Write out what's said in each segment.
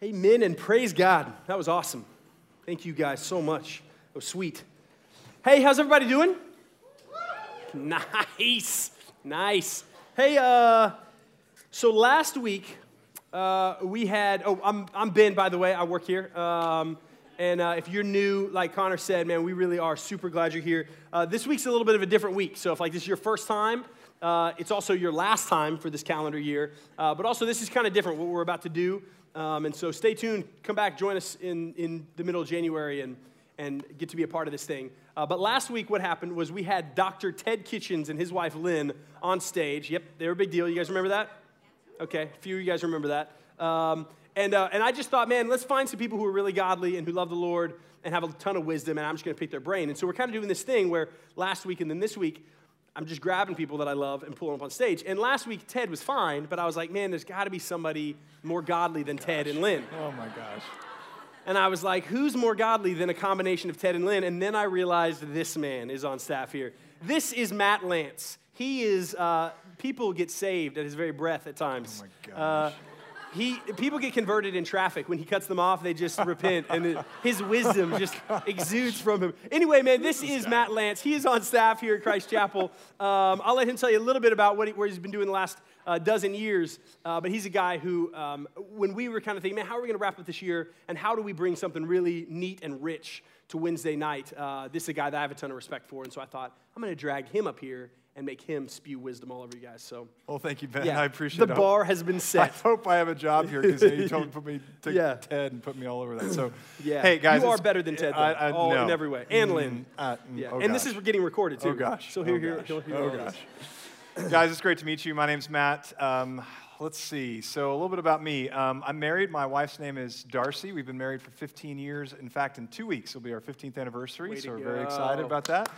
Amen and praise God. That was awesome. Thank you guys so much. It was sweet. Hey, how's everybody doing? Nice. Nice. Hey, uh, so last week uh, we had, oh, I'm, I'm Ben, by the way. I work here. Um, and uh, if you're new, like Connor said, man, we really are super glad you're here. Uh, this week's a little bit of a different week. So if like this is your first time, uh, it's also your last time for this calendar year. Uh, but also, this is kind of different what we're about to do. Um, and so stay tuned. Come back, join us in, in the middle of January and, and get to be a part of this thing. Uh, but last week, what happened was we had Dr. Ted Kitchens and his wife Lynn on stage. Yep, they were a big deal. You guys remember that? Okay, a few of you guys remember that. Um, and, uh, and I just thought, man, let's find some people who are really godly and who love the Lord and have a ton of wisdom, and I'm just going to pick their brain. And so we're kind of doing this thing where last week and then this week, I'm just grabbing people that I love and pulling them up on stage. And last week, Ted was fine, but I was like, man, there's got to be somebody more godly than Ted and Lynn. Oh my gosh. And I was like, who's more godly than a combination of Ted and Lynn? And then I realized this man is on staff here. This is Matt Lance. He is, uh, people get saved at his very breath at times. Oh my Uh, gosh. He, people get converted in traffic. When he cuts them off, they just repent, and it- his wisdom just exudes from him. Anyway, man, this is Matt Lance. He is on staff here at Christ Chapel. Um, I'll let him tell you a little bit about what he, where he's been doing the last uh, dozen years. Uh, but he's a guy who, um, when we were kind of thinking, man, how are we going to wrap up this year, and how do we bring something really neat and rich to Wednesday night? Uh, this is a guy that I have a ton of respect for, and so I thought I'm going to drag him up here and make him spew wisdom all over you guys. So, Well, thank you, Ben. yeah, I appreciate that. the it. bar has been set. I hope I have a job here because you told me to put me to Yeah. Ted and put me all over that. So, Yeah. hey guys, You are better than Ted, though, I, I, all- no. in every way. And Lynn. Mm, uh, mm, Yeah, oh and this is getting recorded too. Oh gosh. So he'll oh he'll hear Oh gosh. guys, it's great to meet you. My name's Matt. Um, let's see. So a little bit about me. Um, I'm married. My wife's name is Darcy. We've been married for 15 years. In fact, in two weeks it'll be our 15th anniversary. Way so we're very excited about that.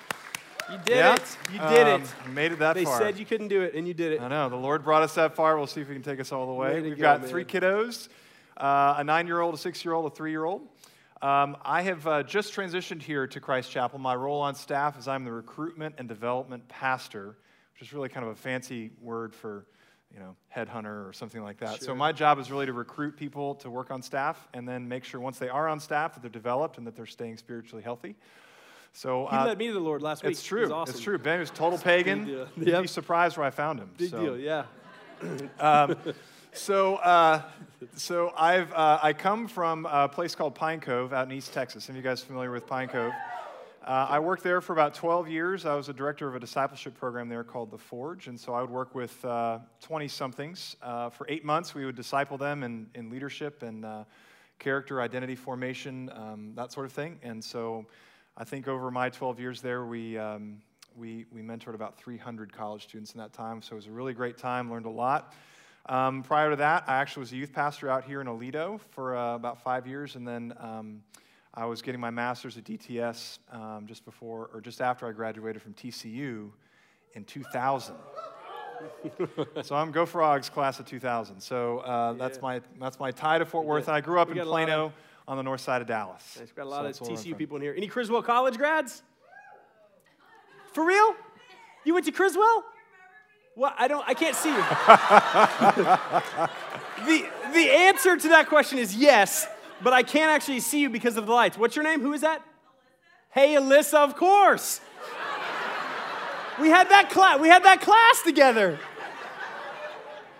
You did yeah. it. You did Um, it. Made it that They far. said you couldn't do it, and you did it. I know. The Lord brought us that far. We'll see if He can take us all the way. We've go, got man. three kiddos uh, a nine year old, a six year old, a three year old. Um, I have uh, just transitioned here to Christ Chapel. My role on staff is I'm the recruitment and development pastor, which is really kind of a fancy word for, you know, headhunter or something like that. So my job is really to recruit people to work on staff and then make sure once they are on staff that they're developed and that they're staying spiritually healthy. So He uh, led me to the Lord last week. it's true. awesome. It's true. Ben was total pagan. deal. You'd be surprised where I found him. Big so. deal. Yeah. So, uh, so I've uh, I come from a place called Pine Cove out in East Texas. Some of you guys familiar with Pine Cove? Uh, I worked there for about 12 years. I was a director of a discipleship program there called The Forge, and so I would work with 20 somethings uh, for eight months. We would disciple them in, in leadership and uh, character, identity formation, um, that sort of thing. And so, I think over my 12 years there, we um, we we mentored about 300 college students in that time. So it was a really great time. Learned a lot. Um, prior to that, I actually was a youth pastor out here in Aledo for uh, about five years, and then um, I was getting my master's at DTS um, just before or just after I graduated from TCU in 2000. so I'm Go Frogs, class of 2000. So uh, that's Yeah. my that's my tie to Fort Worth, and I grew up We in Plano on the north side of Dallas. We've got a lot that's of TCU people in here. Any Criswell College grads? For real? You went to Criswell? Well, I don't. I can't see you. the The answer to that question is yes, but I can't actually see you because of the lights. What's your name? Who is that? Hey, Alyssa. Of course. We had that class. We had that class together.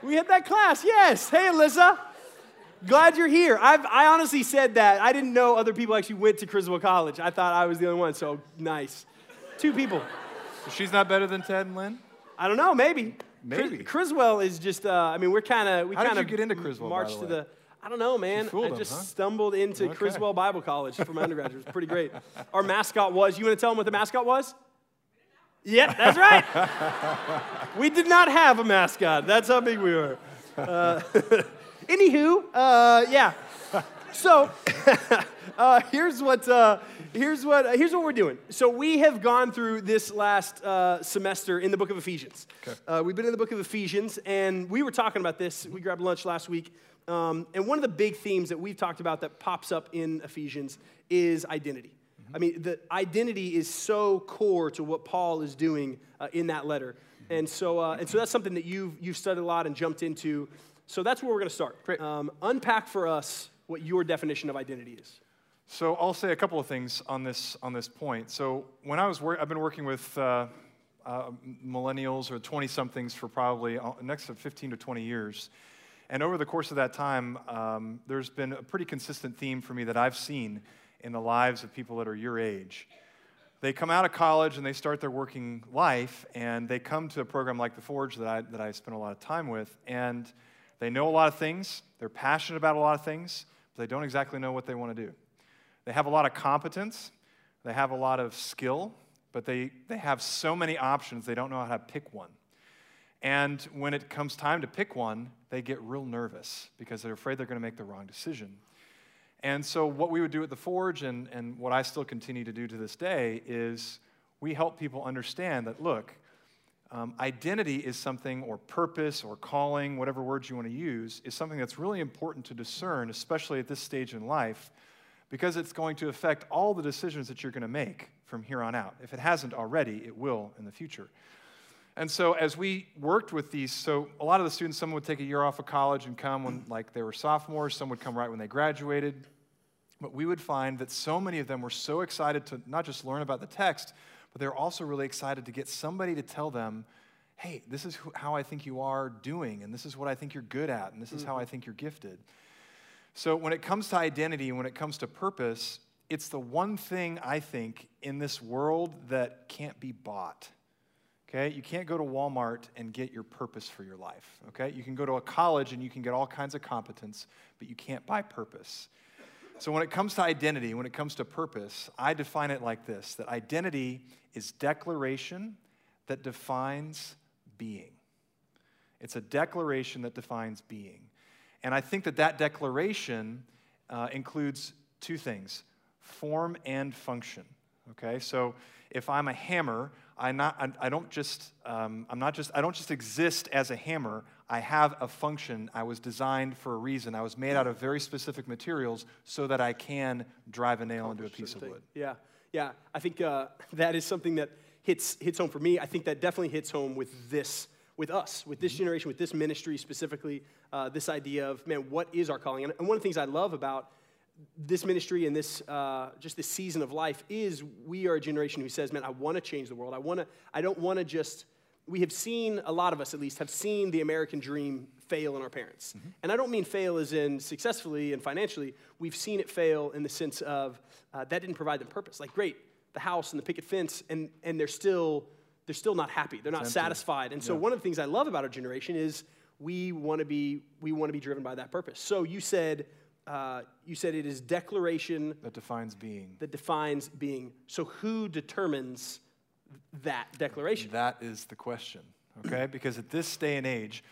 We had that class. Yes. Hey, Alyssa. Glad you're here. I've, I honestly said that. I didn't know other people actually went to Criswell College. I thought I was the only one, so nice. Two people. So she's not better than Ted and Lynn? I don't know, maybe. Cris- Maybe. Criswell is just, uh, I mean, we're kind of, we How did kind of you get into Criswell, marched the to the, I don't know, man. I him, just huh? stumbled into Okay. Criswell Bible College for my undergraduate. It was pretty great. Our mascot was, you want to tell them what the mascot was? Yep, that's right. we did not have a mascot. That's how big we were. Uh, anywho, uh, yeah. So uh, here's what uh, here's what uh, here's what we're doing. So we have gone through this last uh, semester in the book of Ephesians. Okay. Uh, we've been in the book of Ephesians, and we were talking about this. We grabbed lunch last week, um, and one of the big themes that we've talked about that pops up in Ephesians is identity. I mean, the identity is so core to what Paul is doing uh, in that letter, and so uh, and so that's something that you've you've studied a lot and jumped into. So that's where we're going to start. Great. Um, unpack for us what your definition of identity is. So I'll say a couple of things on this on this point. So when I was wor- I've been working with uh, uh, millennials or 20 somethings for probably uh, next to 15 to 20 years, and over the course of that time, um, there's been a pretty consistent theme for me that I've seen in the lives of people that are your age. They come out of college and they start their working life, and they come to a program like the Forge that I that I spent a lot of time with, and they know a lot of things. They're passionate about a lot of things, but they don't exactly know what they want to do. They have a lot of competence, they have a lot of skill, but they, they have so many options, they don't know how to pick one. And when it comes time to pick one, they get real nervous because they're afraid they're going to make the wrong decision. And so, what we would do at the Forge, and, and what I still continue to do to this day, is we help people understand that look, um, identity is something, or purpose, or calling, whatever words you want to use, is something that's really important to discern, especially at this stage in life, because it's going to affect all the decisions that you're going to make from here on out. If it hasn't already, it will in the future. And so as we worked with these, so a lot of the students, some would take a year off of college and come when like they were sophomores, some would come right when they graduated. But we would find that so many of them were so excited to not just learn about the text, but they're also really excited to get somebody to tell them, hey, this is how I think you are doing, and this is what I think you're good at, and this is how mm-hmm. I think you're gifted. So, when it comes to identity, when it comes to purpose, it's the one thing I think in this world that can't be bought. Okay? You can't go to Walmart and get your purpose for your life. Okay? You can go to a college and you can get all kinds of competence, but you can't buy purpose. So, when it comes to identity, when it comes to purpose, I define it like this that identity is declaration that defines being. It's a declaration that defines being. And I think that that declaration uh, includes two things form and function. Okay, so if I'm a hammer, I, not, I, I don't just, um, I'm not just, I don't just exist as a hammer. I have a function. I was designed for a reason. I was made out of very specific materials so that I can drive a nail into a piece of wood. Yeah, yeah. I think uh, that is something that hits, hits home for me. I think that definitely hits home with this with us, with this mm-hmm. generation, with this ministry specifically, uh, this idea of, man, what is our calling? And, one of the things I love about this ministry and this uh, just this season of life is we are a generation who says, man, I want to change the world. I want to. I don't want to just. We have seen a lot of us, at least, have seen the American dream fail in our parents, mm-hmm. and I don't mean fail as in successfully and financially. We've seen it fail in the sense of uh, that didn't provide them purpose. Like, great, the house and the picket fence, and and they're still they're still not happy. They're not satisfied. And so yeah. one of the things I love about our generation is we want to be we want to be driven by that purpose. So you said uh, you said it is declaration that defines being. That defines being. So who determines that declaration? That is the question. Okay, because at this day and age,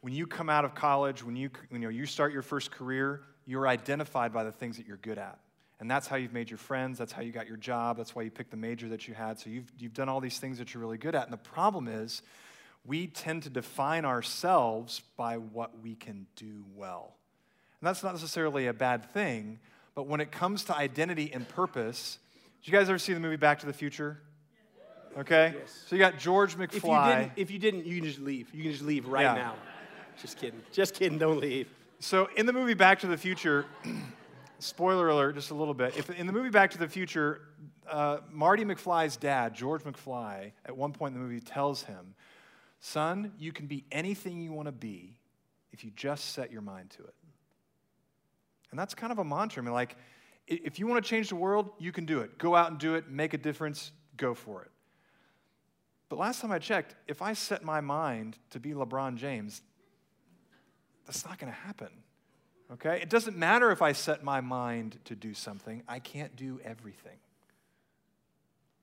when you come out of college, when you you know you start your first career, you're identified by the things that you're good at. And that's how you've made your friends. That's how you got your job. That's why you picked the major that you had. So you've, you've done all these things that you're really good at. And the problem is, we tend to define ourselves by what we can do well. And that's not necessarily a bad thing, but when it comes to identity and purpose, did you guys ever see the movie Back to the Future? Okay? Yes. So you got George McFly. If you, didn't, if you didn't, you can just leave. You can just leave right yeah. now. Just kidding. Just kidding. Don't leave. So in the movie Back to the Future, spoiler alert, just a little bit. If in the movie Back to the Future, uh, Marty McFly's dad, George McFly, at one point in the movie tells him, Son, you can be anything you want to be if you just set your mind to it. And that's kind of a mantra. I mean, like, if you want to change the world, you can do it. Go out and do it, make a difference, go for it. But last time I checked, if I set my mind to be LeBron James, that's not going to happen. Okay? It doesn't matter if I set my mind to do something, I can't do everything.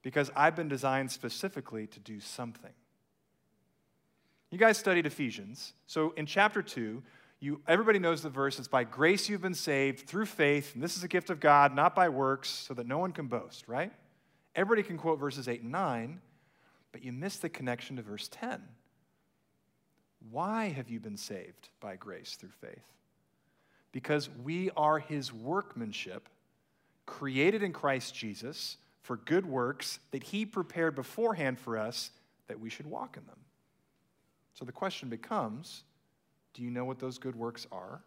Because I've been designed specifically to do something. You guys studied Ephesians. So in chapter 2, you, everybody knows the verse. It's by grace you've been saved through faith, and this is a gift of God, not by works, so that no one can boast, right? Everybody can quote verses 8 and 9, but you miss the connection to verse 10. Why have you been saved by grace through faith? because we are his workmanship, created in Christ Jesus for good works that he prepared beforehand for us that we should walk in them. So the question becomes do you know what those good works are?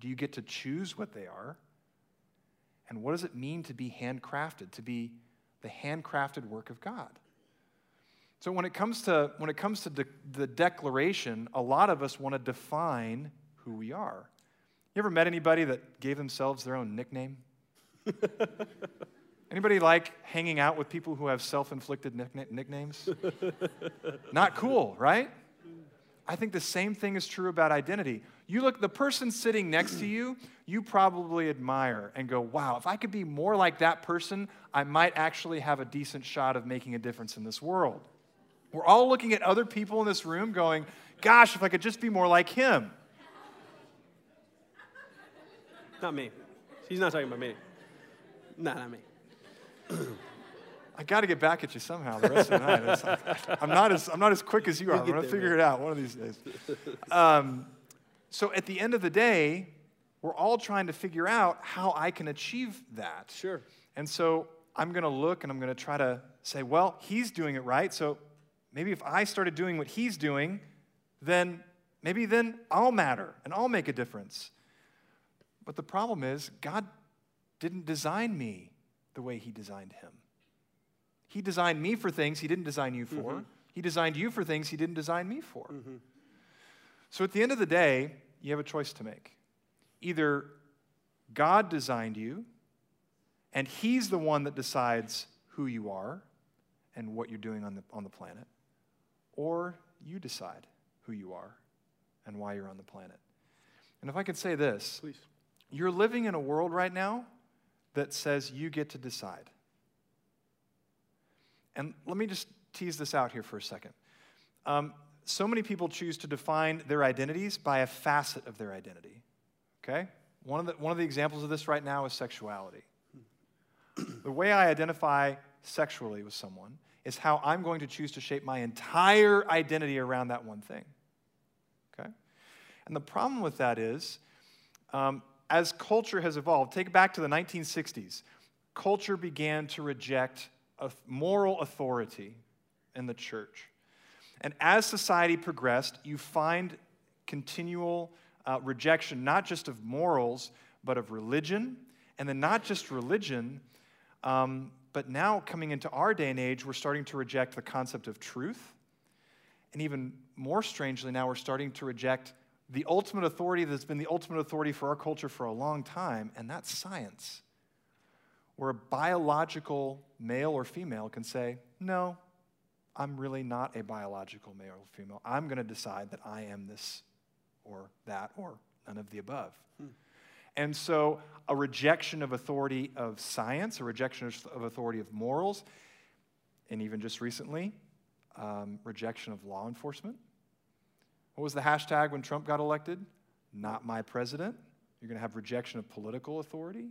Do you get to choose what they are? And what does it mean to be handcrafted, to be the handcrafted work of God? So when it comes to when it comes to de- the declaration, a lot of us want to define who we are. You ever met anybody that gave themselves their own nickname? Anybody like hanging out with people who have self-inflicted nick- nicknames? Not cool, right? I think the same thing is true about identity. You look, the person sitting next to you, you probably admire and go, wow, if I could be more like that person, I might actually have a decent shot of making a difference in this world. We're all looking at other people in this room going, gosh, if I could just be more like him. Not me. He's not talking about me. No, not me. I got to get back at you somehow the rest of the night. It's- I'm not as, I'm not as quick as you are. We'll I'm going to figure man. it out one of these days. Um, so at the end of the day, we're all trying to figure out how I can achieve that. Sure. And so I'm going to look and I'm going to try to say, well, he's doing it right. So maybe if I started doing what he's doing, then maybe then I'll matter and I'll make a difference. But the problem is, God didn't design me the way he designed him. He designed me for things he didn't design you for. Mm-hmm. He designed you for things he didn't design me for. Mm-hmm. So at the end of the day, you have a choice to make. Either God designed you, and He's the one that decides who you are and what you're doing on the, on the planet, or you decide who you are and why you're on the planet. And if I could say this, Please. you're living in a world right now that says you get to decide. And let me just tease this out here for a second. Um, so many people choose to define their identities by a facet of their identity. Okay? One of the, one of the examples of this right now is sexuality. the way I identify sexually with someone is how I'm going to choose to shape my entire identity around that one thing. Okay? And the problem with that is, um, as culture has evolved, take it back to the 1960s, culture began to reject moral authority in the church. And as society progressed, you find continual uh, rejection, not just of morals, but of religion. And then not just religion, um, but now coming into our day and age, we're starting to reject the concept of truth. And even more strangely, now we're starting to reject the ultimate authority that's been the ultimate authority for our culture for a long time, and that's science. Where a biological male or female can say, No, I'm really not a biological male or female. I'm going to decide that I am this or that or none of the above. Hmm. And so, a rejection of authority of science, a rejection of- authority of morals, and even just recently, um, rejection of law enforcement. What was the hashtag when Trump got elected? Not my president. You're going to have rejection of political authority.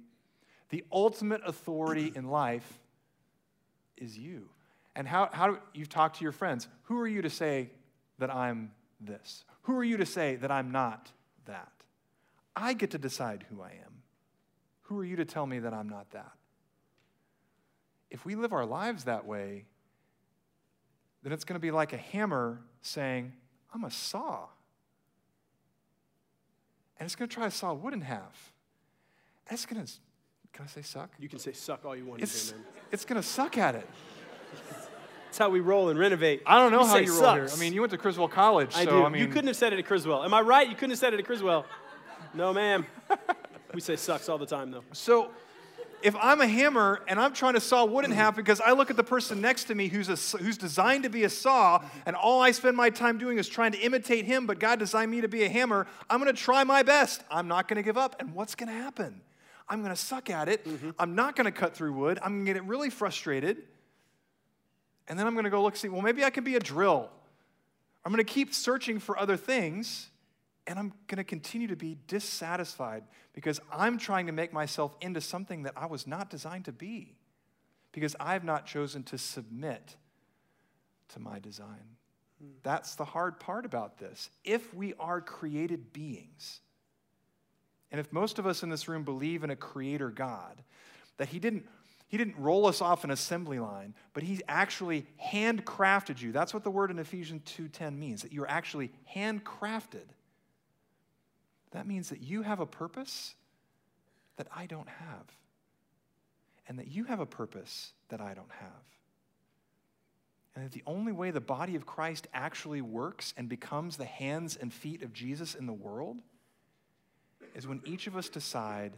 The ultimate authority in life is you. And how, how do you talk to your friends? Who are you to say that I'm this? Who are you to say that I'm not that? I get to decide who I am. Who are you to tell me that I'm not that? If we live our lives that way, then it's going to be like a hammer saying, I'm a saw. And it's going to try to saw wood in half. And it's going to, can I say suck? You can say suck all you want It's, to, man. it's going to suck at it. That's how we roll and renovate. I don't know We how you roll here. I mean, you went to Criswell College, so I do. I mean, you couldn't have said it at Criswell. Am I right? You couldn't have said it at Criswell. No, ma'am. we say sucks all the time, though. So if I'm a hammer and I'm trying to saw wood in half because I look at the person next to me who's, a, who's designed to be a saw, and all I spend my time doing is trying to imitate him, but God designed me to be a hammer, I'm going to try my best. I'm not going to give up. And what's going to happen? I'm going to suck at it. Mm-hmm. I'm not going to cut through wood. I'm going to get really frustrated. And then I'm going to go look, see, well, maybe I can be a drill. I'm going to keep searching for other things, and I'm going to continue to be dissatisfied because I'm trying to make myself into something that I was not designed to be because I have not chosen to submit to my design. Hmm. That's the hard part about this. If we are created beings, and if most of us in this room believe in a creator God, that He didn't he didn't roll us off an assembly line, but he actually handcrafted you. That's what the word in Ephesians 2:10 means, that you're actually handcrafted. That means that you have a purpose that I don't have, and that you have a purpose that I don't have. And that the only way the body of Christ actually works and becomes the hands and feet of Jesus in the world is when each of us decide,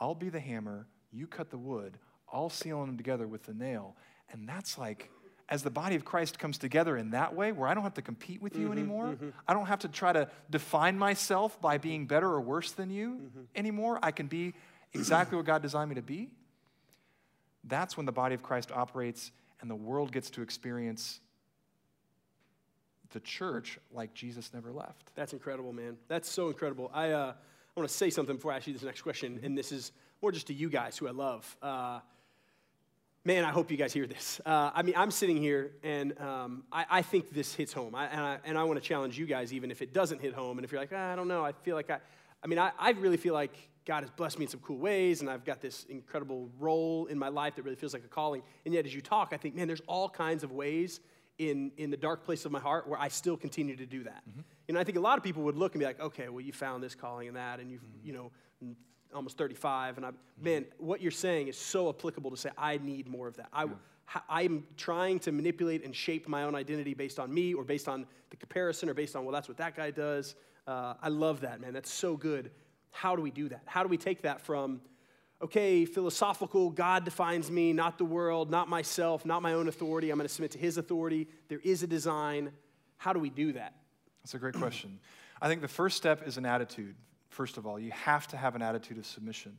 I'll be the hammer, you cut the wood, I'll seal them together with the nail. And that's like, as the body of Christ comes together in that way, where I don't have to compete with you mm-hmm, anymore, mm-hmm. I don't have to try to define myself by being better or worse than you mm-hmm. anymore. I can be exactly what God designed me to be. That's when the body of Christ operates and the world gets to experience the church like Jesus never left. That's incredible, man. That's so incredible. I, uh, I want to say something before I ask you this next question, and this is more just to you guys who I love. Uh, man, I hope you guys hear this. Uh, I mean, I'm sitting here, and um, I, I, think this hits home. I, and I, and I want to challenge you guys, even if it doesn't hit home. And if you're like, ah, I don't know, I feel like I, I mean, I, I really feel like God has blessed me in some cool ways, and I've got this incredible role in my life that really feels like a calling. And yet, as you talk, I think, man, there's all kinds of ways in, in the dark place of my heart where I still continue to do that. Mm-hmm. You know, I think a lot of people would look and be like, okay, well, you found this calling and that, and you've, mm-hmm. you know, almost 35. And I, man, what you're saying is so applicable to say, I need more of that. I, yeah. I'm trying to manipulate and shape my own identity based on me or based on the comparison or based on, well, that's what that guy does. Uh, I love that, man. That's so good. How do we do that? How do we take that from, okay, philosophical, God defines me, not the world, not myself, not my own authority. I'm going to submit to his authority. There is a design. How do we do that? That's a great question. I think the first step is an attitude. First of all, you have to have an attitude of submission.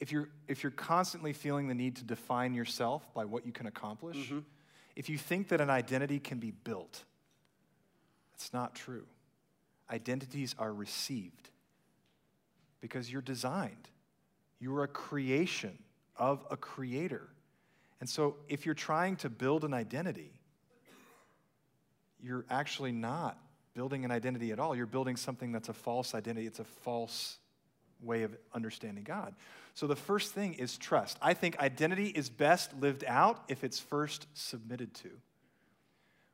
If you're, if you're constantly feeling the need to define yourself by what you can accomplish, mm-hmm. if you think that an identity can be built, it's not true. Identities are received because you're designed. You're a creation of a creator. And so if you're trying to build an identity, you're actually not building an identity at all. You're building something that's a false identity, it's a false way of understanding God. So the first thing is trust. I think identity is best lived out if it's first submitted to.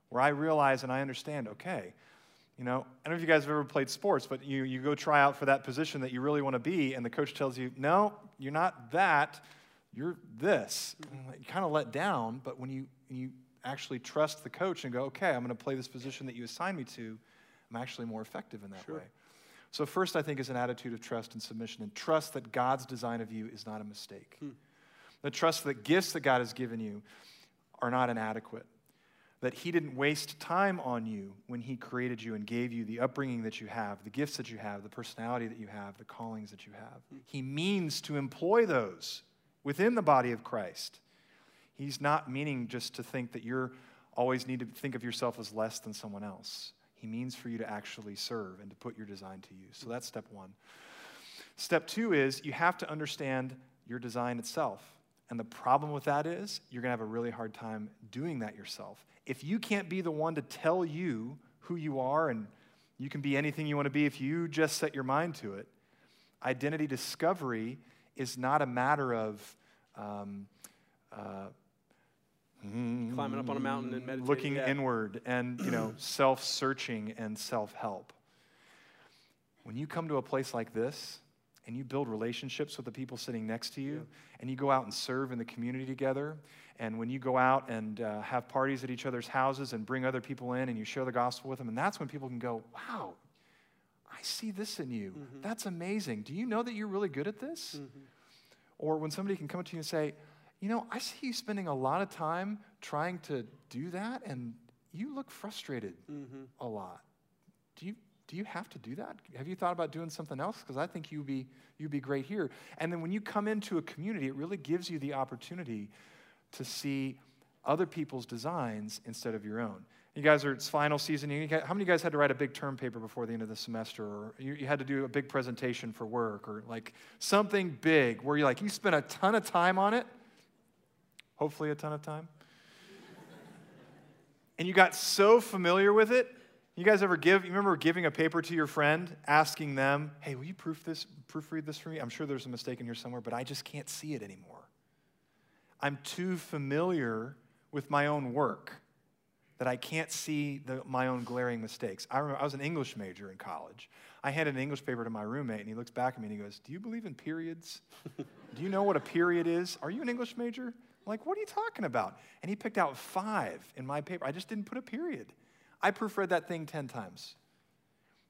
Where I realize and I understand, okay, you know, I don't know if you guys have ever played sports, but you, you go try out for that position that you really want to be, and the coach tells you, no, you're not that, you're this. you kind of let down, but when you, you actually trust the coach and go, okay, I'm going to play this position that you assigned me to, I'm actually more effective in that sure. way. So, first, I think, is an attitude of trust and submission, and trust that God's design of you is not a mistake. Hmm. The trust that gifts that God has given you are not inadequate. That He didn't waste time on you when He created you and gave you the upbringing that you have, the gifts that you have, the personality that you have, the callings that you have. Hmm. He means to employ those within the body of Christ. He's not meaning just to think that you're always need to think of yourself as less than someone else. He means for you to actually serve and to put your design to use. So that's step one. Step two is you have to understand your design itself. And the problem with that is you're going to have a really hard time doing that yourself. If you can't be the one to tell you who you are and you can be anything you want to be if you just set your mind to it, identity discovery is not a matter of um, uh, climbing up on a mountain and meditating. Looking yeah. inward and, you know, self-searching and self-help. When you come to a place like this and you build relationships with the people sitting next to you yeah. and you go out and serve in the community together and when you go out and uh, have parties at each other's houses and bring other people in and you share the gospel with them and that's when people can go, wow, I see this in you. Mm-hmm. That's amazing. Do you know that you're really good at this? Mm-hmm. Or when somebody can come up to you and say, you know, I see you spending a lot of time trying to do that, and you look frustrated mm-hmm. a lot. Do you, do you have to do that? Have you thought about doing something else? Because I think you'd be, you'd be great here. And then when you come into a community, it really gives you the opportunity to see other people's designs instead of your own. You guys are, it's final season. how many of you guys had to write a big term paper before the end of the semester? Or you, you had to do a big presentation for work or like something big where you're like, you spent a ton of time on it hopefully a ton of time. and you got so familiar with it. You guys ever give, you remember giving a paper to your friend, asking them, hey, will you proof this, proofread this for me? I'm sure there's a mistake in here somewhere, but I just can't see it anymore. I'm too familiar with my own work that I can't see the, my own glaring mistakes. I remember I was an English major in college. I handed an English paper to my roommate, and he looks back at me and he goes, Do you believe in periods? Do you know what a period is? Are you an English major? Like, what are you talking about? And he picked out five in my paper. I just didn't put a period. I proofread that thing 10 times.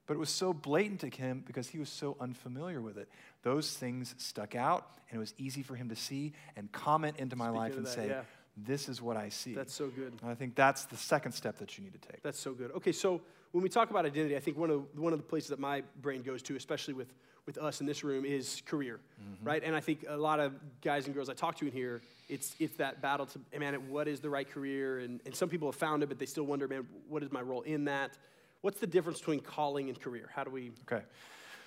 But it was so blatant to him because he was so unfamiliar with it. Those things stuck out, and it was easy for him to see and comment into my Speaking life and that, say, yeah. This is what I see. That's so good. and I think that's the second step that you need to take. That's so good. Okay, so when we talk about identity, I think one of one of the places that my brain goes to, especially with with us in this room, is career, mm-hmm. right? And I think a lot of guys and girls I talk to in here, it's it's that battle to man, what is the right career? And and some people have found it, but they still wonder, man, what is my role in that? What's the difference between calling and career? How do we? Okay.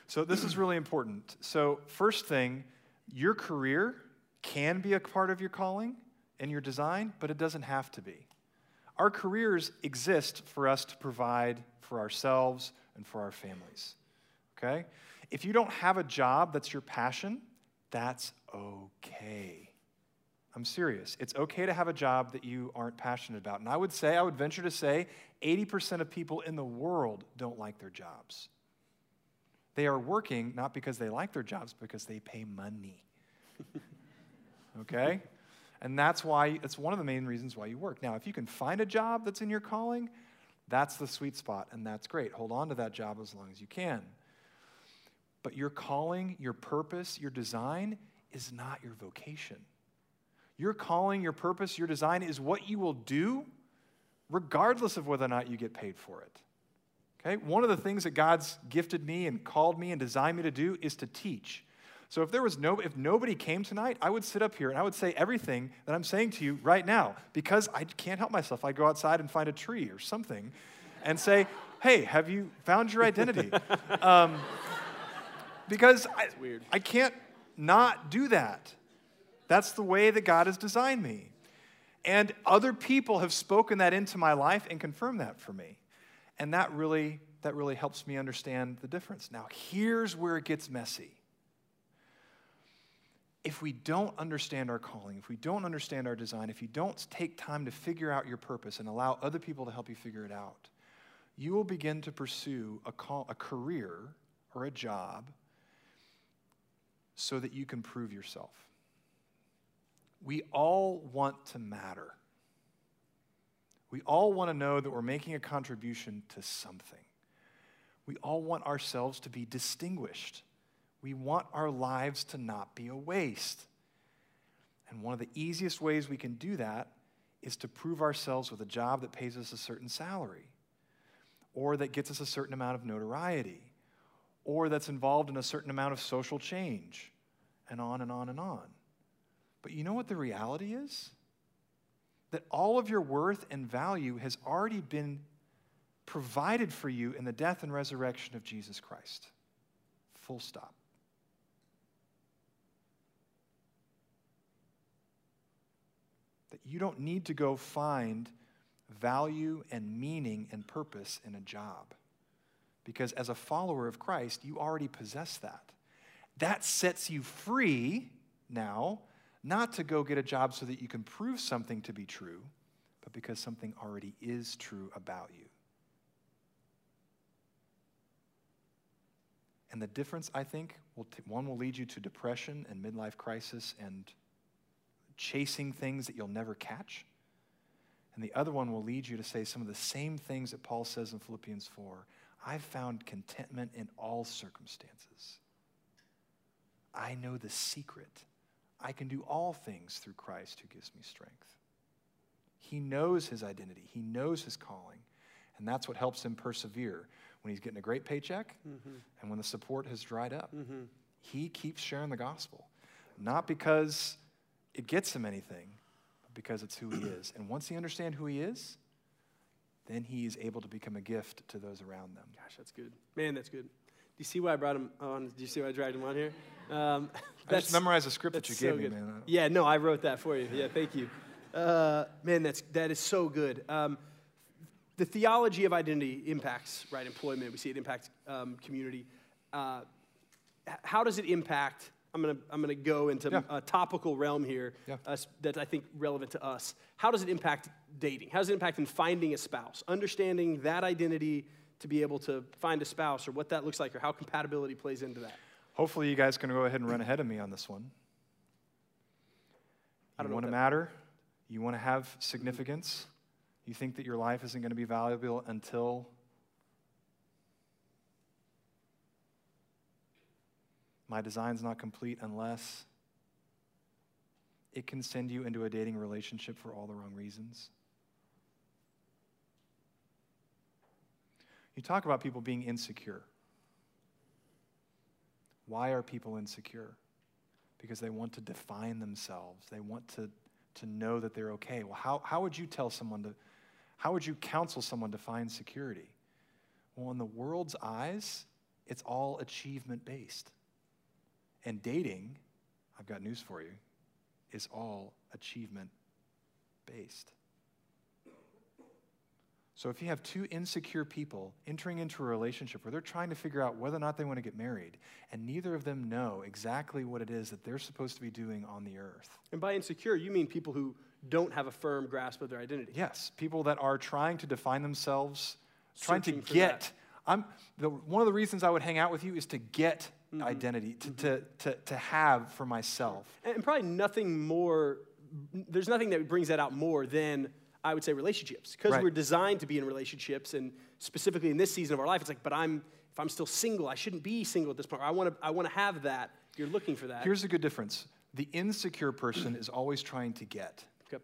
So this is really important. So, first thing, your career can be a part of your calling and your design, but it doesn't have to be. Our careers exist for us to provide for ourselves and for our families. Okay? If you don't have a job that's your passion, that's okay. I'm serious. It's okay to have a job that you aren't passionate about. And I would say, I would venture to say, 80% of people in the world don't like their jobs. They are working not because they like their jobs, because they pay money. okay? And that's why, it's one of the main reasons why you work. Now, if you can find a job that's in your calling, that's the sweet spot, and that's great. Hold on to that job as long as you can. But your calling, your purpose, your design is not your vocation. Your calling, your purpose, your design is what you will do regardless of whether or not you get paid for it. Okay? One of the things that God's gifted me and called me and designed me to do is to teach. So if there was no if nobody came tonight, I would sit up here and I would say everything that I'm saying to you right now because I can't help myself. I go outside and find a tree or something and say, "Hey, have you found your identity?" um, because I, weird. I can't not do that. That's the way that God has designed me. And other people have spoken that into my life and confirmed that for me. And that really, that really helps me understand the difference. Now, here's where it gets messy. If we don't understand our calling, if we don't understand our design, if you don't take time to figure out your purpose and allow other people to help you figure it out, you will begin to pursue a, call, a career or a job so that you can prove yourself. We all want to matter. We all want to know that we're making a contribution to something. We all want ourselves to be distinguished. We want our lives to not be a waste. And one of the easiest ways we can do that is to prove ourselves with a job that pays us a certain salary, or that gets us a certain amount of notoriety, or that's involved in a certain amount of social change, and on and on and on. But you know what the reality is? That all of your worth and value has already been provided for you in the death and resurrection of Jesus Christ. Full stop. That you don't need to go find value and meaning and purpose in a job. Because as a follower of Christ, you already possess that. That sets you free now, not to go get a job so that you can prove something to be true, but because something already is true about you. And the difference, I think, will t- one will lead you to depression and midlife crisis and chasing things that you'll never catch. And the other one will lead you to say some of the same things that Paul says in Philippians 4 I've found contentment in all circumstances. I know the secret. I can do all things through Christ who gives me strength. He knows his identity, he knows his calling, and that's what helps him persevere when he's getting a great paycheck mm-hmm. and when the support has dried up. Mm-hmm. He keeps sharing the gospel, not because it gets him anything, but because it's who he is. And once he understands who he is, then he is able to become a gift to those around them. Gosh, that's good. Man, that's good. Do you see why I brought him on? Do you see why I dragged him on here? Um, I just memorized the script that you gave so me, man. Yeah, no, I wrote that for you. Yeah, thank you. Uh, man, that's that is so good. Um, the theology of identity impacts right employment. We see it impacts um, community. Uh, how does it impact? I'm gonna I'm gonna go into Yeah. a topical realm here Yeah. uh, that I think relevant to us. How does it impact dating? How does it impact in finding a spouse? Understanding that identity to be able to find a spouse or what that looks like or how compatibility plays into that. Hopefully, you guys can go ahead and run ahead of me on this one. I don't You want to matter? You want to have significance? You think that your life isn't going to be valuable until my design's not complete unless it can send you into a dating relationship for all the wrong reasons? You talk about people being insecure. Why are people insecure? Because they want to define themselves. They want to, to know that they're okay. Well, how, how would you tell someone to, how would you counsel someone to find security? Well, in the world's eyes, it's all achievement based. And dating, I've got news for you, is all achievement based. So if you have two insecure people entering into a relationship where they're trying to figure out whether or not they want to get married, and neither of them know exactly what it is that they're supposed to be doing on the earth. And by insecure, you mean people who don't have a firm grasp of their identity. Yes, people that are trying to define themselves, trying to get. I'm, the, one of the reasons I would hang out with you is to get mm-hmm. identity, to, mm-hmm. to, to, to have for myself. And probably nothing more, there's nothing that brings that out more than, I would say, relationships. Because Right. we're designed to be in relationships, and specifically in this season of our life, it's like, but I'm, if I'm still single, I shouldn't be single at this point. I want to I wanna have that. You're looking for that. Here's a good difference the insecure person is always trying to get, Okay.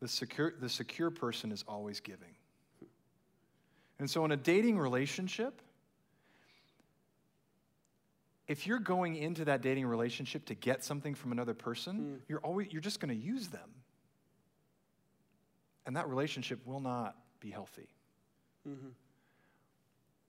the secure, the secure person is always giving. And so, in a dating relationship, if you're going into that dating relationship to get something from another person, mm. you're always you're just going to use them. And that relationship will not be healthy. Mm-hmm.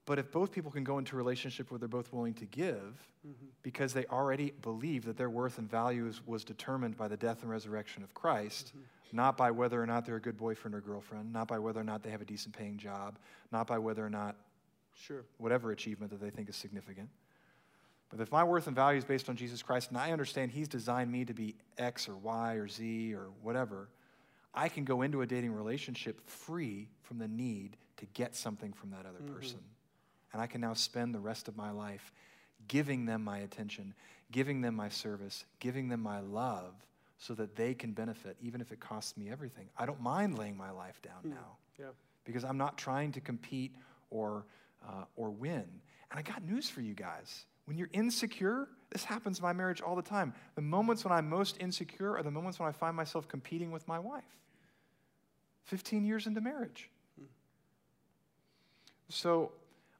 But if both people can go into a relationship where they're both willing to give, mm-hmm. because they already believe that their worth and value is, was determined by the death and resurrection of Christ, mm-hmm. not by whether or not they're a good boyfriend or girlfriend, not by whether or not they have a decent paying job, not by whether or not Sure. whatever achievement that they think is significant. But if my worth and value is based on Jesus Christ, and I understand He's designed me to be X or Y or Z or whatever, I can go into a dating relationship free from the need to get something from that other person. And I can now spend the rest of my life giving them my attention, giving them my service, giving them my love so that they can benefit, even if it costs me everything. I don't mind laying my life down now Yeah. because I'm not trying to compete or, uh, or win. And I got news for you guys. When you're insecure, this happens in my marriage all the time. The moments when I'm most insecure are the moments when I find myself competing with my wife. 15 years into marriage. So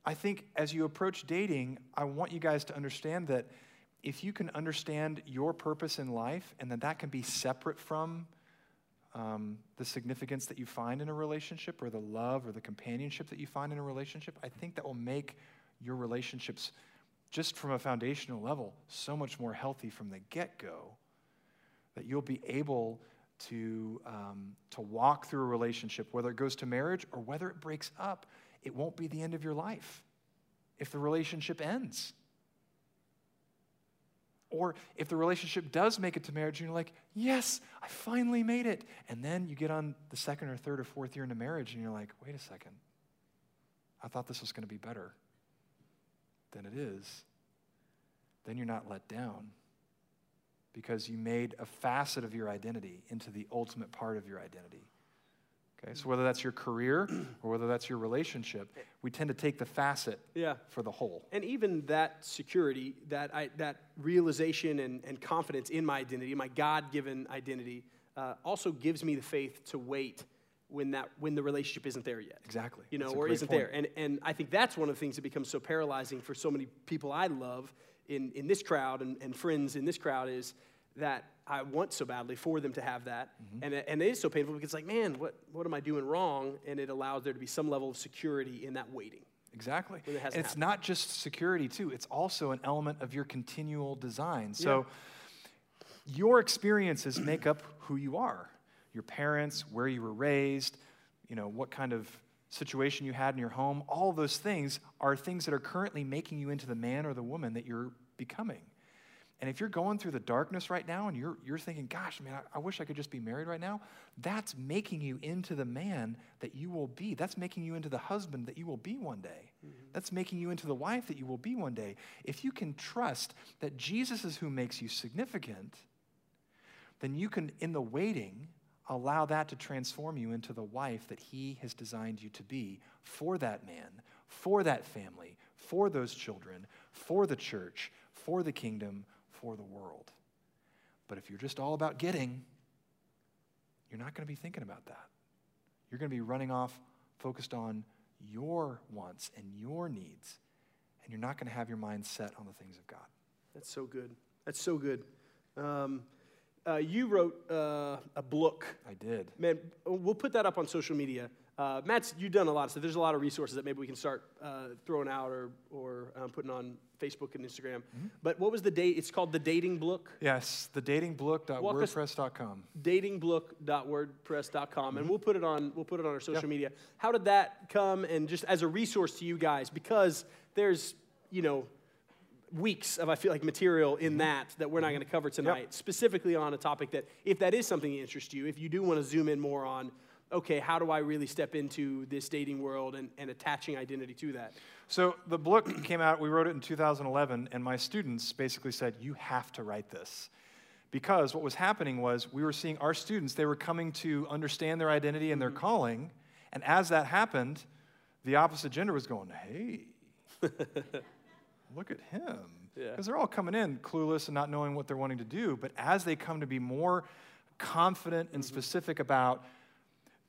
I think as you approach dating, I want you guys to understand that if you can understand your purpose in life and that that can be separate from um, the significance that you find in a relationship or the love or the companionship that you find in a relationship, I think that will make your relationships, just from a foundational level, so much more healthy from the get go that you'll be able to, um, to walk through a relationship, whether it goes to marriage or whether it breaks up. It won't be the end of your life if the relationship ends. Or if the relationship does make it to marriage and you're like, yes, I finally made it. And then you get on the second or third or fourth year into marriage and you're like, wait a second. I thought this was going to be better than it is. Then you're not let down because you made a facet of your identity into the ultimate part of your identity. Okay, so whether that's your career or whether that's your relationship, we tend to take the facet Yeah. for the whole. And even that security, that, I, that realization and, and confidence in my identity, my God given identity, uh, also gives me the faith to wait when, that, when the relationship isn't there yet. Exactly. You know, or isn't point. there. And, and I think that's one of the things that becomes so paralyzing for so many people I love in, in this crowd and, and friends in this crowd is that I want so badly for them to have that. Mm-hmm. And, and it is so painful because it's like, man, what, what am I doing wrong? And it allows there to be some level of security in that waiting. Exactly. It it's happened. not just security, too. It's also an element of your continual design. So your experiences make up who you are. Your parents, where you were raised, you know, what kind of situation you had in your home, all those things are things that are currently making you into the man or the woman that you're becoming. And if you're going through the darkness right now and you're, you're thinking, gosh, man, I, I, wish I could just be married right now, that's making you into the man that you will be. That's making you into the husband that you will be one day. Mm-hmm. That's making you into the wife that you will be one day. If you can trust that Jesus is who makes you significant, then you can, in the waiting, allow that to transform you into the wife that he has designed you to be for that man, for that family, for those children, for the church, for the kingdom for the world. But if you're just all about getting, you're not going to be thinking about that. You're going to be running off focused on your wants and your needs, and you're not going to have your mind set on the things of God. That's so good. That's so good. Um, uh, you wrote uh, a book. I did. Man, we'll put that up on social media. Uh, Matt's, you've done a lot of stuff. There's a lot of resources that maybe we can start uh, throwing out or, or um, putting on Facebook and Instagram. Mm-hmm. But what was the date? It's called The Dating Book? Yes, thedatingbook.wordpress.com. Datingbook.wordpress.com. Mm-hmm. And we'll put, it on, we'll put it on our social yep. media. How did that come and just as a resource to you guys? Because there's, you know, weeks of, I feel like, material in mm-hmm. that that we're not going to cover tonight, yep. specifically on a topic that, if that is something that interests you, if you do want to zoom in more on okay, how do I really step into this dating world and, and attaching identity to that? So the book came out, we wrote it in 2011, and my students basically said, You have to write this. Because what was happening was we were seeing our students, they were coming to understand their identity and their mm-hmm. calling. And as that happened, the opposite gender was going, Hey, look at him. Because yeah. they're all coming in clueless and not knowing what they're wanting to do. But as they come to be more confident and mm-hmm. specific about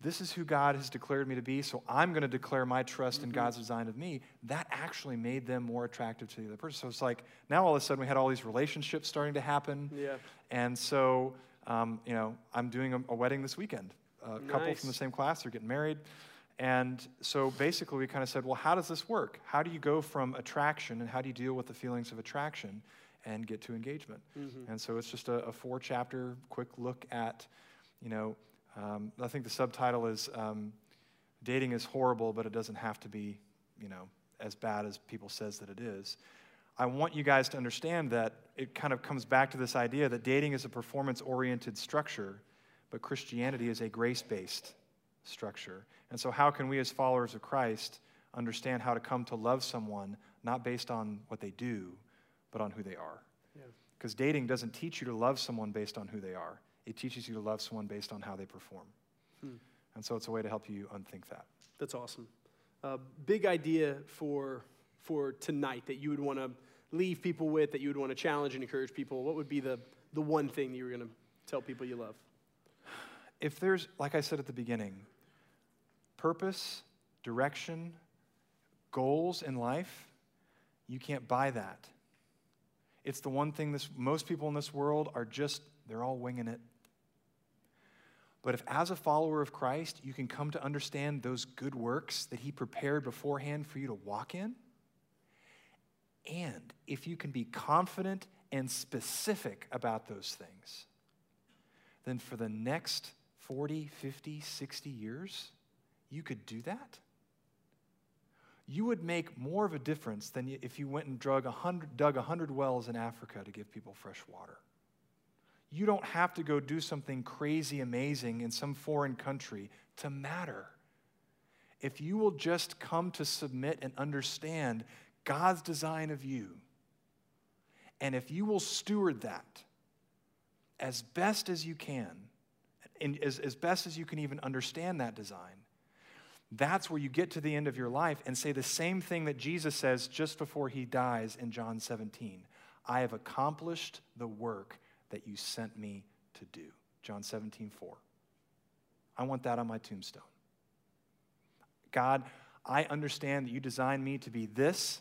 this is who God has declared me to be, so I'm going to declare my trust mm-hmm. in God's design of me, that actually made them more attractive to the other person. So it's like now all of a sudden we had all these relationships starting to happen. Yeah. And so, um, you know, I'm doing a, a wedding this weekend. A nice. couple from the same class are getting married. And so basically we kind of said, well, how does this work? How do you go from attraction and how do you deal with the feelings of attraction and get to engagement? Mm-hmm. And so it's just a, a four chapter quick look at, you know, um, I think the subtitle is um, Dating is Horrible, but it doesn't have to be, you know, as bad as people says that it is. I want you guys to understand that it kind of comes back to this idea that dating is a performance oriented structure, but Christianity is a grace based structure. And so, how can we as followers of Christ understand how to come to love someone not based on what they do, but on who they are? Because yeah. dating doesn't teach you to love someone based on who they are, it teaches you to love someone based on how they perform. Hmm. And so it's a way to help you unthink that. That's awesome. Uh, big idea for, for tonight that you would want to leave people with, that you would want to challenge and encourage people. What would be the, the one thing that you were going to tell people you love? If there's, like I said at the beginning, purpose, direction, goals in life, you can't buy that. It's the one thing this, most people in this world are just, they're all winging it. But if, as a follower of Christ, you can come to understand those good works that He prepared beforehand for you to walk in, and if you can be confident and specific about those things, then for the next 40, 50, 60 years, you could do that. You would make more of a difference than if you went and dug 100, dug 100 wells in Africa to give people fresh water. You don't have to go do something crazy amazing in some foreign country to matter. If you will just come to submit and understand God's design of you, and if you will steward that as best as you can, and as, as best as you can even understand that design, that's where you get to the end of your life and say the same thing that Jesus says just before he dies in John 17 I have accomplished the work that you sent me to do. John 17, 4. I want that on my tombstone. God, I understand that you designed me to be this,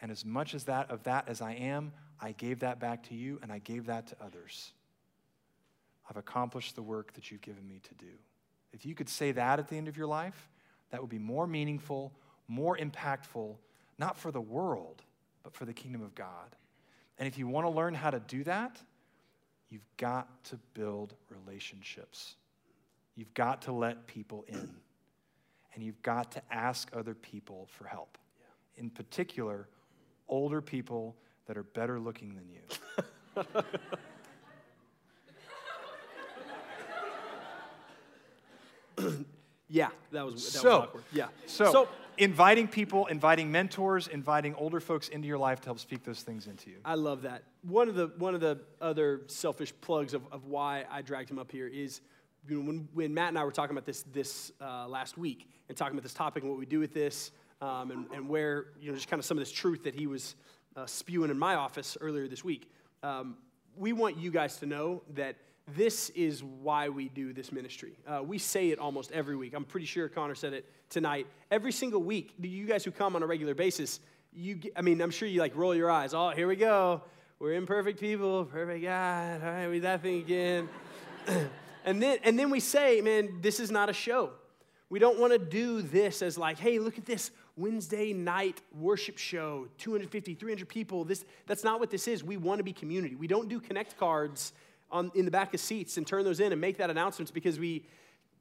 and as much as that of that as I am, I gave that back to you and I gave that to others. I've accomplished the work that you've given me to do. If you could say that at the end of your life, that would be more meaningful, more impactful, not for the world, but for the kingdom of God. And if you want to learn how to do that, You've got to build relationships. You've got to let people in. And you've got to ask other people for help. Yeah. In particular, older people that are better looking than you. Yeah, that was, that So- was awkward. Yeah. So, so inviting people, inviting mentors, inviting older folks into your life to help speak those things into you. I love that. One of the one of the other selfish plugs of, of why I dragged him up here is you know, when, when Matt and I were talking about this this uh, last week and talking about this topic and what we do with this um, and, and where you know just kind of some of this truth that he was uh, spewing in my office earlier this week. Um, we want you guys to know that this is why we do this ministry. Uh, we say it almost every week. I'm pretty sure Connor said it tonight. Every single week, you guys who come on a regular basis, you get, I mean, I'm sure you like roll your eyes. Oh, here we go. We're imperfect people, perfect God. All right, we that thing again. and then and then we say, man, this is not a show. We don't want to do this as like, hey, look at this Wednesday night worship show, 250, 300 people. This that's not what this is. We want to be community. We don't do connect cards on, in the back of seats and turn those in and make that announcement because we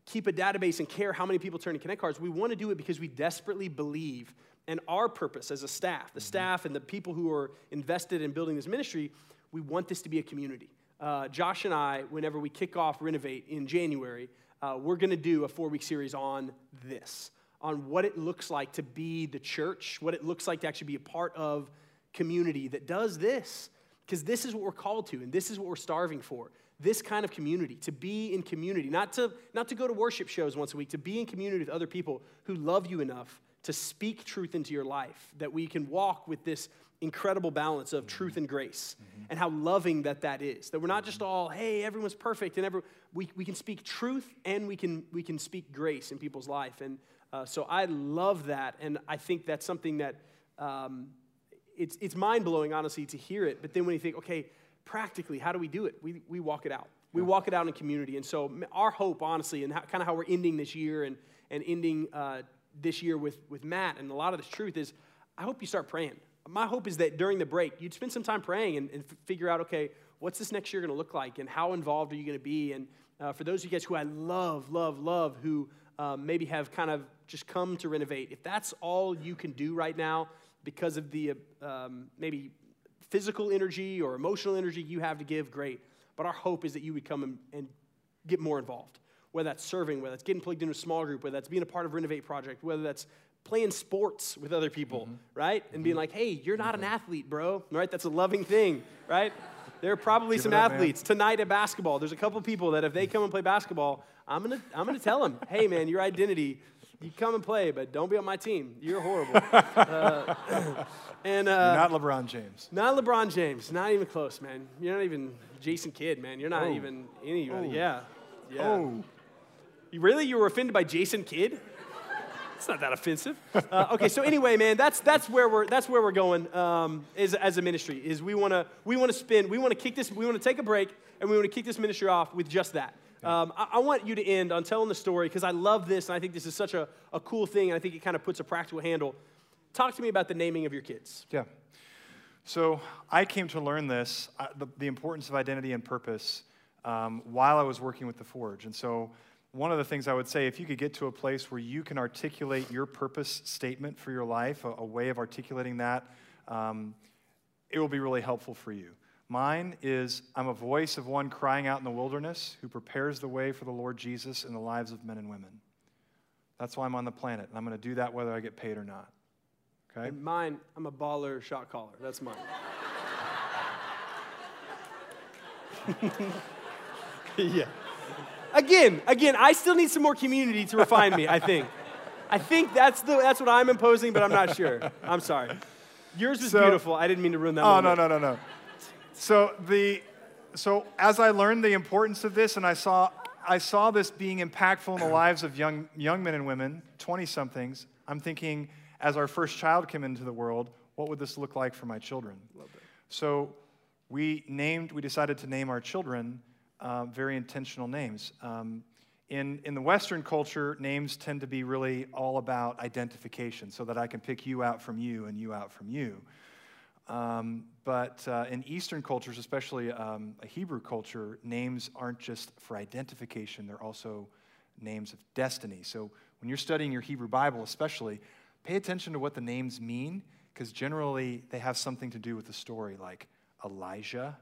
keep a database and care how many people turn in connect cards. We want to do it because we desperately believe and our purpose as a staff, the staff and the people who are invested in building this ministry, we want this to be a community. Uh, Josh and I, whenever we kick off Renovate in January, uh, we're going to do a four week series on this, on what it looks like to be the church, what it looks like to actually be a part of community that does this. Because this is what we're called to, and this is what we're starving for. This kind of community, to be in community, not to, not to go to worship shows once a week, to be in community with other people who love you enough to speak truth into your life, that we can walk with this incredible balance of truth and grace, and how loving that that is. That we're not just all, hey, everyone's perfect, and every, we, we can speak truth and we can, we can speak grace in people's life. And uh, so I love that, and I think that's something that um, it's, it's mind blowing, honestly, to hear it. But then when you think, okay, practically, how do we do it? We, we walk it out. We walk it out in community. And so, our hope, honestly, and how, kind of how we're ending this year and, and ending uh, this year with, with Matt and a lot of this truth is I hope you start praying. My hope is that during the break, you'd spend some time praying and, and figure out, okay, what's this next year going to look like and how involved are you going to be? And uh, for those of you guys who I love, love, love, who um, maybe have kind of just come to renovate, if that's all you can do right now because of the um, maybe physical energy or emotional energy you have to give, great. But our hope is that you would come and, and get more involved, whether that's serving, whether that's getting plugged into a small group, whether that's being a part of Renovate Project, whether that's playing sports with other people, Mm-hmm. right? And being like, hey, you're not an athlete, bro, right? That's a loving thing, right? There are probably Give some it up, man. athletes tonight at basketball. There's a couple people that if they come and play basketball, I'm gonna, I'm gonna tell them, hey, man, your identity, you come and play, but don't be on my team. You're horrible. Uh, and uh, You're not LeBron James. not LeBron James. Not even close, man. You're not even Jason Kidd, man. You're not Oh. even anybody. Oh. Yeah. Yeah. Oh, You really? You were offended by Jason Kidd? It's not that offensive. Uh, okay, so anyway, man, that's that's where we're that's where we're going um, is, as a ministry. Is we want to we want to spend we want to kick this we want to take a break and we want to kick this ministry off with just that. Um, I, I want you to end on telling the story because I love this and I think this is such a, a cool thing and I think it kind of puts a practical handle. Talk to me about the naming of your kids. yeah. So I came to learn this, uh, the, the importance of identity and purpose, um, while I was working with the Forge. And so one of the things I would say, if you could get to a place where you can articulate your purpose statement for your life, a, a way of articulating that, um, it will be really helpful for you. Mine is I'm a voice of one crying out in the wilderness who prepares the way for the Lord Jesus in the lives of men and women. That's why I'm on the planet, and I'm going to do that whether I get paid or not. Okay? And mine, I'm a baller shot caller. That's mine. yeah. Again, again, I still need some more community to refine me, I think. I think that's, the, that's what I'm imposing, but I'm not sure. I'm sorry. Yours was So- beautiful. I didn't mean to ruin that Oh, no, no, no, no. So the so as I learned the importance of this and I saw I saw this being impactful in the lives of young young men and women, 20 somethings, I'm thinking as our first child came into the world, what would this look like for my children? So we named we decided to name our children uh, very intentional names. Um, in, in the Western culture, names tend to be really all about identification so that I can pick you out from you and you out from you. Um, but uh, in Eastern cultures, especially um, a Hebrew culture, names aren't just for identification, they're also names of destiny. So when you're studying your Hebrew Bible, especially, pay attention to what the names mean because generally they have something to do with the story, like Elijah,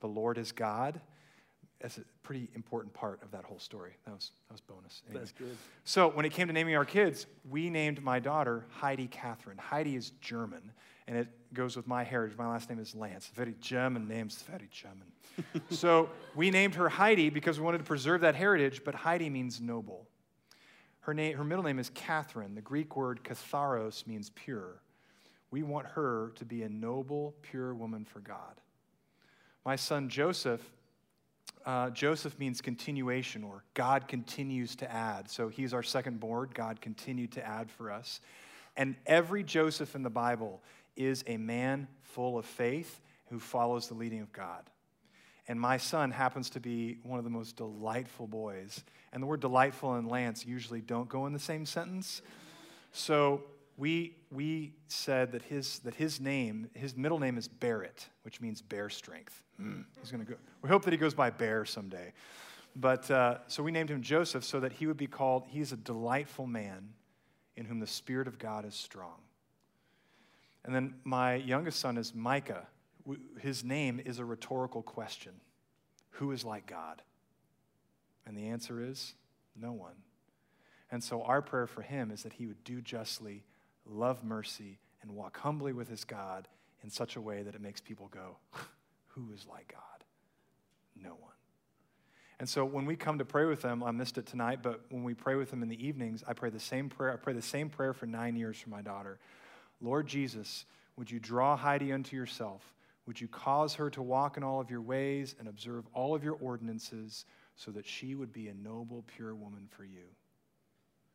the Lord is God. That's a pretty important part of that whole story. That was, that was bonus. Anyway. That's good. So when it came to naming our kids, we named my daughter Heidi Catherine. Heidi is German, and it goes with my heritage. My last name is Lance. Very German names, very German. so we named her Heidi because we wanted to preserve that heritage, but Heidi means noble. Her, name, her middle name is Catherine. The Greek word katharos means pure. We want her to be a noble, pure woman for God. My son Joseph, uh, Joseph means continuation or God continues to add. So he's our second born. God continued to add for us. And every Joseph in the Bible is a man full of faith who follows the leading of God. And my son happens to be one of the most delightful boys. And the word delightful and Lance usually don't go in the same sentence. So we, we said that his, that his name, his middle name is Barrett, which means bear strength. Mm, he's gonna go. We hope that he goes by Bear someday. But uh, so we named him Joseph so that he would be called, he's a delightful man in whom the Spirit of God is strong. And then my youngest son is Micah, his name is a rhetorical question Who is like God? And the answer is no one. And so our prayer for him is that he would do justly, love mercy, and walk humbly with his God in such a way that it makes people go, Who is like God? No one. And so when we come to pray with them, I missed it tonight, but when we pray with them in the evenings, I pray the same prayer. I pray the same prayer for nine years for my daughter. Lord Jesus, would you draw Heidi unto yourself? Would you cause her to walk in all of your ways and observe all of your ordinances so that she would be a noble, pure woman for you?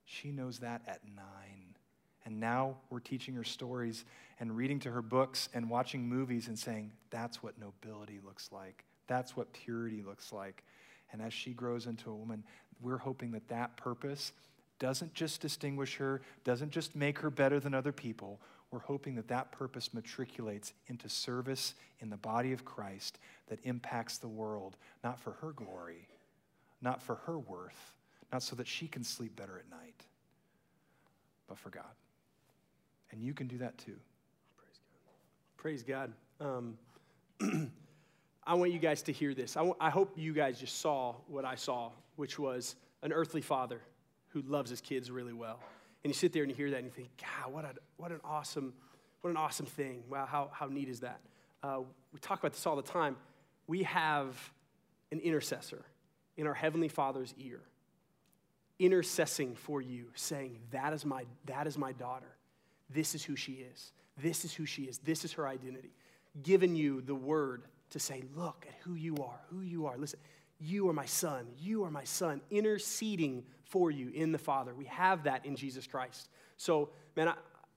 She knows that at nine. And now we're teaching her stories and reading to her books and watching movies and saying, that's what nobility looks like. That's what purity looks like. And as she grows into a woman, we're hoping that that purpose doesn't just distinguish her, doesn't just make her better than other people we're hoping that that purpose matriculates into service in the body of Christ that impacts the world, not for her glory, not for her worth, not so that she can sleep better at night, but for God. And you can do that too. Praise God. Praise God. Um, I want you guys to hear this. I, w- I hope you guys just saw what I saw, which was an earthly father who loves his kids really well. And you sit there and you hear that and you think, God, what, a, what an awesome, what an awesome thing. Wow, how, how neat is that? Uh, we talk about this all the time. We have an intercessor in our Heavenly Father's ear, intercessing for you, saying, that is, my, that is my daughter. This is who she is. This is who she is. This is her identity. Giving you the word to say, look at who you are, who you are. Listen, you are my son. You are my son, interceding for you in the Father. We have that in Jesus Christ. So, man, I,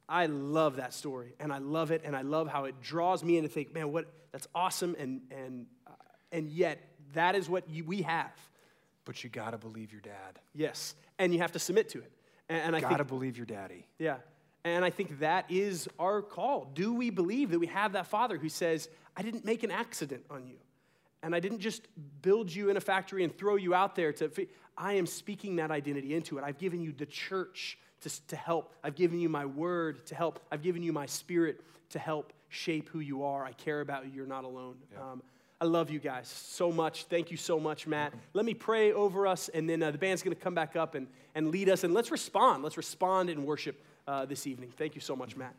I love that story and I love it and I love how it draws me in to think, man, what that's awesome and and uh, and yet that is what you, we have. But you got to believe your dad. Yes, and you have to submit to it. And, and I got to believe your daddy. Yeah. And I think that is our call. Do we believe that we have that father who says, I didn't make an accident on you? And I didn't just build you in a factory and throw you out there to. I am speaking that identity into it. I've given you the church to, to help. I've given you my word to help. I've given you my spirit to help shape who you are. I care about you. You're not alone. Yeah. Um, I love you guys so much. Thank you so much, Matt. Let me pray over us, and then uh, the band's going to come back up and, and lead us. And let's respond. Let's respond in worship uh, this evening. Thank you so much, Matt.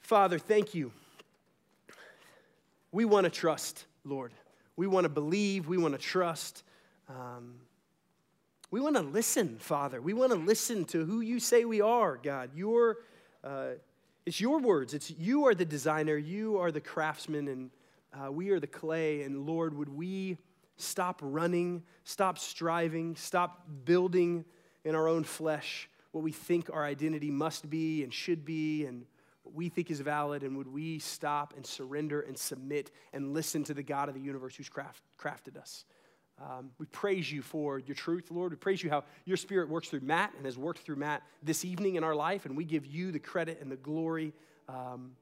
Father, thank you. We want to trust, Lord. We want to believe. We want to trust. Um, we want to listen, Father. We want to listen to who you say we are, God. Your, uh, it's your words. It's you are the designer. You are the craftsman, and uh, we are the clay. And Lord, would we stop running, stop striving, stop building in our own flesh what we think our identity must be and should be, and we think is valid, and would we stop and surrender and submit and listen to the God of the universe who's craft, crafted us? Um, we praise you for your truth, Lord. We praise you how your spirit works through Matt and has worked through Matt this evening in our life, and we give you the credit and the glory. Um,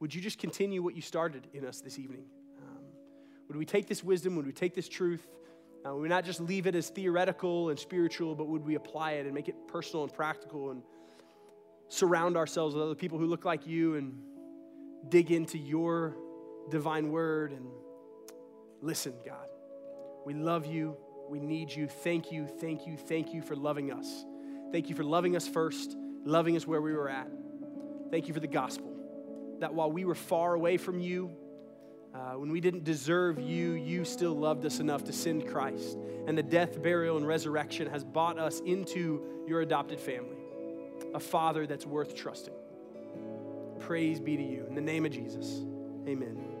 would you just continue what you started in us this evening? Um, would we take this wisdom? Would we take this truth? Uh, would we not just leave it as theoretical and spiritual, but would we apply it and make it personal and practical? And surround ourselves with other people who look like you and dig into your divine word and listen, God. We love you. We need you. Thank you, thank you, thank you for loving us. Thank you for loving us first, loving us where we were at. Thank you for the gospel. That while we were far away from you, uh, when we didn't deserve you, you still loved us enough to send Christ. And the death, burial, and resurrection has brought us into your adopted family, a father that's worth trusting. Praise be to you. In the name of Jesus, amen.